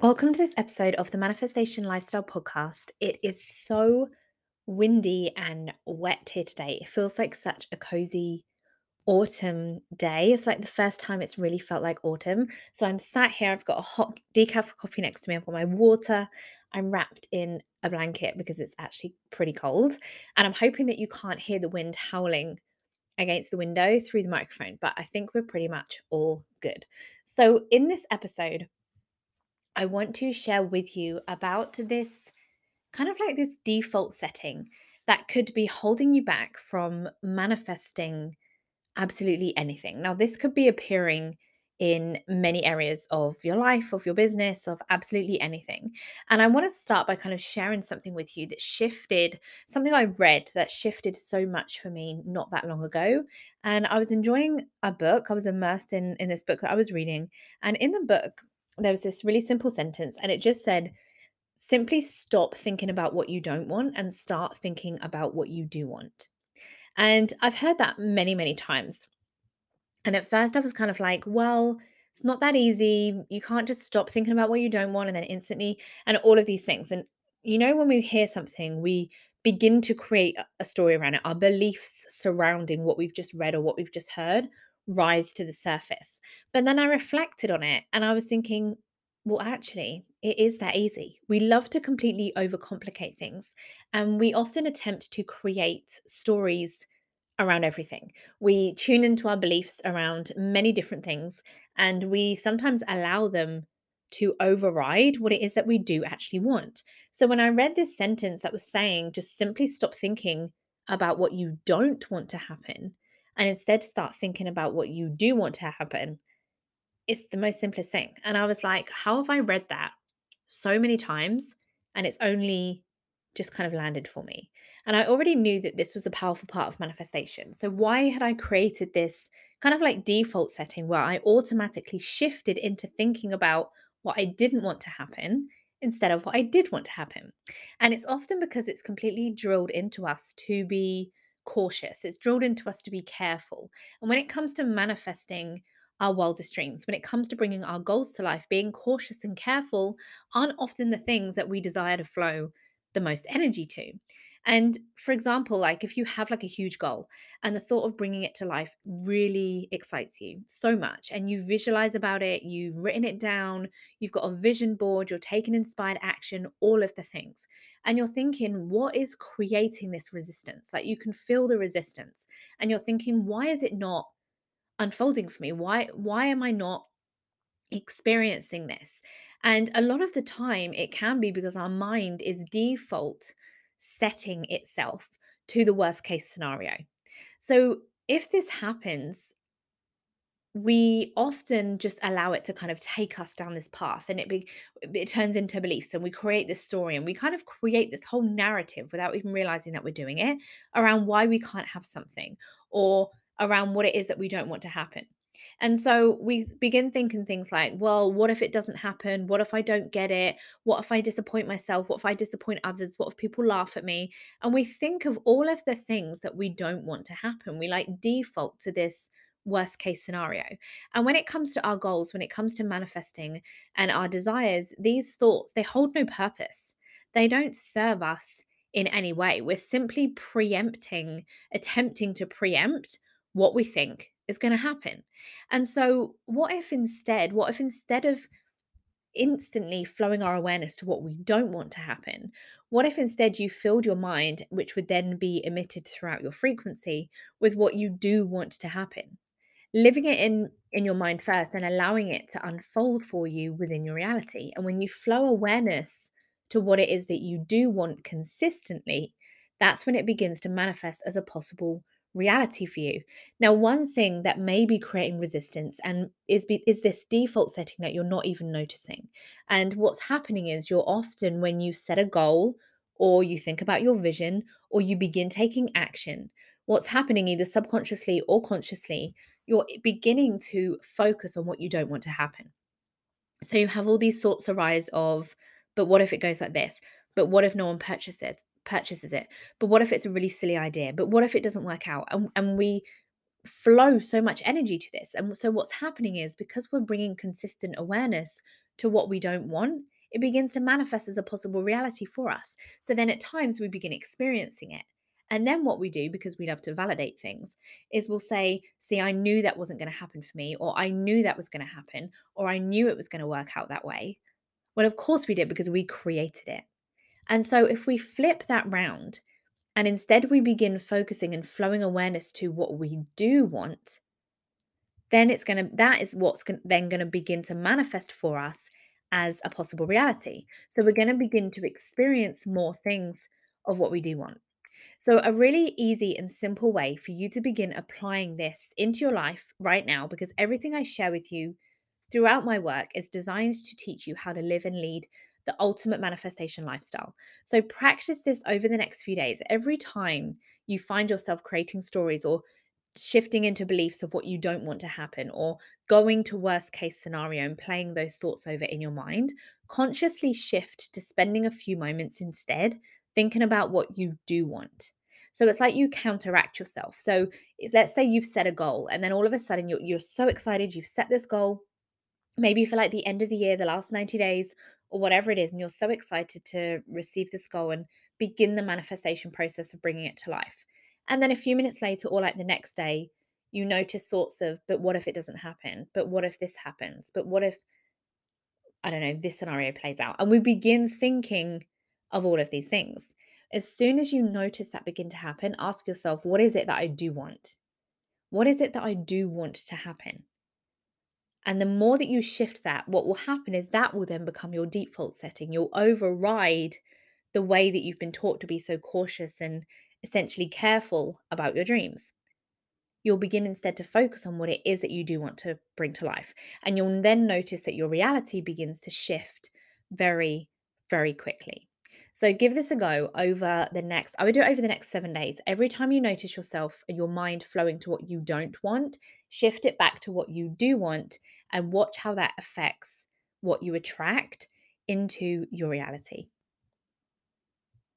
Welcome to this episode of the Manifestation Lifestyle Podcast. It is so windy and wet here today. It feels like such a cozy autumn day. It's like the first time it's really felt like autumn. So I'm sat here, I've got a hot decaf coffee next to me, I've got my water, I'm wrapped in a blanket because it's actually pretty cold. And I'm hoping that you can't hear the wind howling against the window through the microphone, but I think we're pretty much all good. So in this episode, I want to share with you about this kind of like this default setting that could be holding you back from manifesting absolutely anything. Now, this could be appearing in many areas of your life, of your business, of absolutely anything. And I want to start by kind of sharing something with you that shifted, something I read that shifted so much for me not that long ago. And I was enjoying a book, I was immersed in, in this book that I was reading. And in the book, there was this really simple sentence, and it just said, simply stop thinking about what you don't want and start thinking about what you do want. And I've heard that many, many times. And at first I was kind of like, well, it's not that easy. You can't just stop thinking about what you don't want and then instantly, and all of these things. And you know, when we hear something, we begin to create a story around it. Our beliefs surrounding what we've just read or what we've just heard rise to the surface. But then I reflected on it and I was thinking, well, actually, it is that easy. We love to completely overcomplicate things, and we often attempt to create stories around everything. We tune into our beliefs around many different things, and we sometimes allow them to override what it is that we do actually want. So, when I read this sentence that was saying, just simply stop thinking about what you don't want to happen and instead start thinking about what you do want to happen, it's the most simplest thing. And I was like, how have I read that so many times and it's only just kind of landed for me? And I already knew that this was a powerful part of manifestation. So why had I created this kind of like default setting where I automatically shifted into thinking about what I didn't want to happen instead of what I did want to happen? And it's often because it's completely drilled into us to be cautious. It's drilled into us to be careful. And when it comes to manifesting our wildest dreams. When it comes to bringing our goals to life, being cautious and careful aren't often the things that we desire to flow the most energy to. And for example, like if you have like a huge goal and the thought of bringing it to life really excites you so much and you visualize about it, you've written it down, you've got a vision board, you're taking inspired action, all of the things. And you're thinking, what is creating this resistance? Like you can feel the resistance and you're thinking, why is it not unfolding for me? Why why am I not experiencing this? And a lot of the time it can be because our mind is default setting itself to the worst case scenario. So if this happens, we often just allow it to kind of take us down this path and it be, it turns into beliefs and we create this story and we kind of create this whole narrative without even realizing that we're doing it around why we can't have something or around what it is that we don't want to happen. And so we begin thinking things like, well, what if it doesn't happen? What if I don't get it? What if I disappoint myself? What if I disappoint others? What if people laugh at me? And we think of all of the things that we don't want to happen. We like default to this worst case scenario. And when it comes to our goals, when it comes to manifesting and our desires, these thoughts, they hold no purpose. They don't serve us in any way. We're simply preempting, attempting to preempt what we think is going to happen. And so, what if instead, what if instead of instantly flowing our awareness to what we don't want to happen, what if instead you filled your mind, which would then be emitted throughout your frequency, with what you do want to happen? Living it in in your mind first and allowing it to unfold for you within your reality. And when you flow awareness to what it is that you do want consistently, that's when it begins to manifest as a possible reality for you. Now, one thing that may be creating resistance and is be, is this default setting that you're not even noticing. And what's happening is you're often when you set a goal or you think about your vision or you begin taking action, what's happening either subconsciously or consciously, you're beginning to focus on what you don't want to happen. So you have all these thoughts arise of, but what if it goes like this? But what if no one purchases it? Purchases it. But what if it's a really silly idea? But what if it doesn't work out? And, and we flow so much energy to this. And so what's happening is because we're bringing consistent awareness to what we don't want, it begins to manifest as a possible reality for us. So then at times we begin experiencing it. And then what we do, because we love to validate things, is we'll say, See, I knew that wasn't going to happen for me, or I knew that was going to happen, or I knew it was going to work out that way. Well, of course we did because we created it. And so if we flip that round and instead we begin focusing and flowing awareness to what we do want, then it's going to, that is what's gonna, then going to begin to manifest for us as a possible reality. So we're going to begin to experience more things of what we do want. So, a really easy and simple way for you to begin applying this into your life right now, because everything I share with you throughout my work is designed to teach you how to live and lead the ultimate manifestation lifestyle. So, practice this over the next few days. Every time you find yourself creating stories or shifting into beliefs of what you don't want to happen or going to worst case scenario and playing those thoughts over in your mind consciously shift to spending a few moments instead thinking about what you do want so it's like you counteract yourself so let's say you've set a goal and then all of a sudden you're, you're so excited you've set this goal maybe for like the end of the year the last 90 days or whatever it is and you're so excited to receive this goal and begin the manifestation process of bringing it to life and then a few minutes later, or like the next day, you notice thoughts of, but what if it doesn't happen? But what if this happens? But what if, I don't know, this scenario plays out? And we begin thinking of all of these things. As soon as you notice that begin to happen, ask yourself, what is it that I do want? What is it that I do want to happen? And the more that you shift that, what will happen is that will then become your default setting. You'll override the way that you've been taught to be so cautious and essentially careful about your dreams. You'll begin instead to focus on what it is that you do want to bring to life. And you'll then notice that your reality begins to shift very, very quickly. So give this a go over the next, I would do it over the next seven days. Every time you notice yourself and your mind flowing to what you don't want, shift it back to what you do want and watch how that affects what you attract into your reality.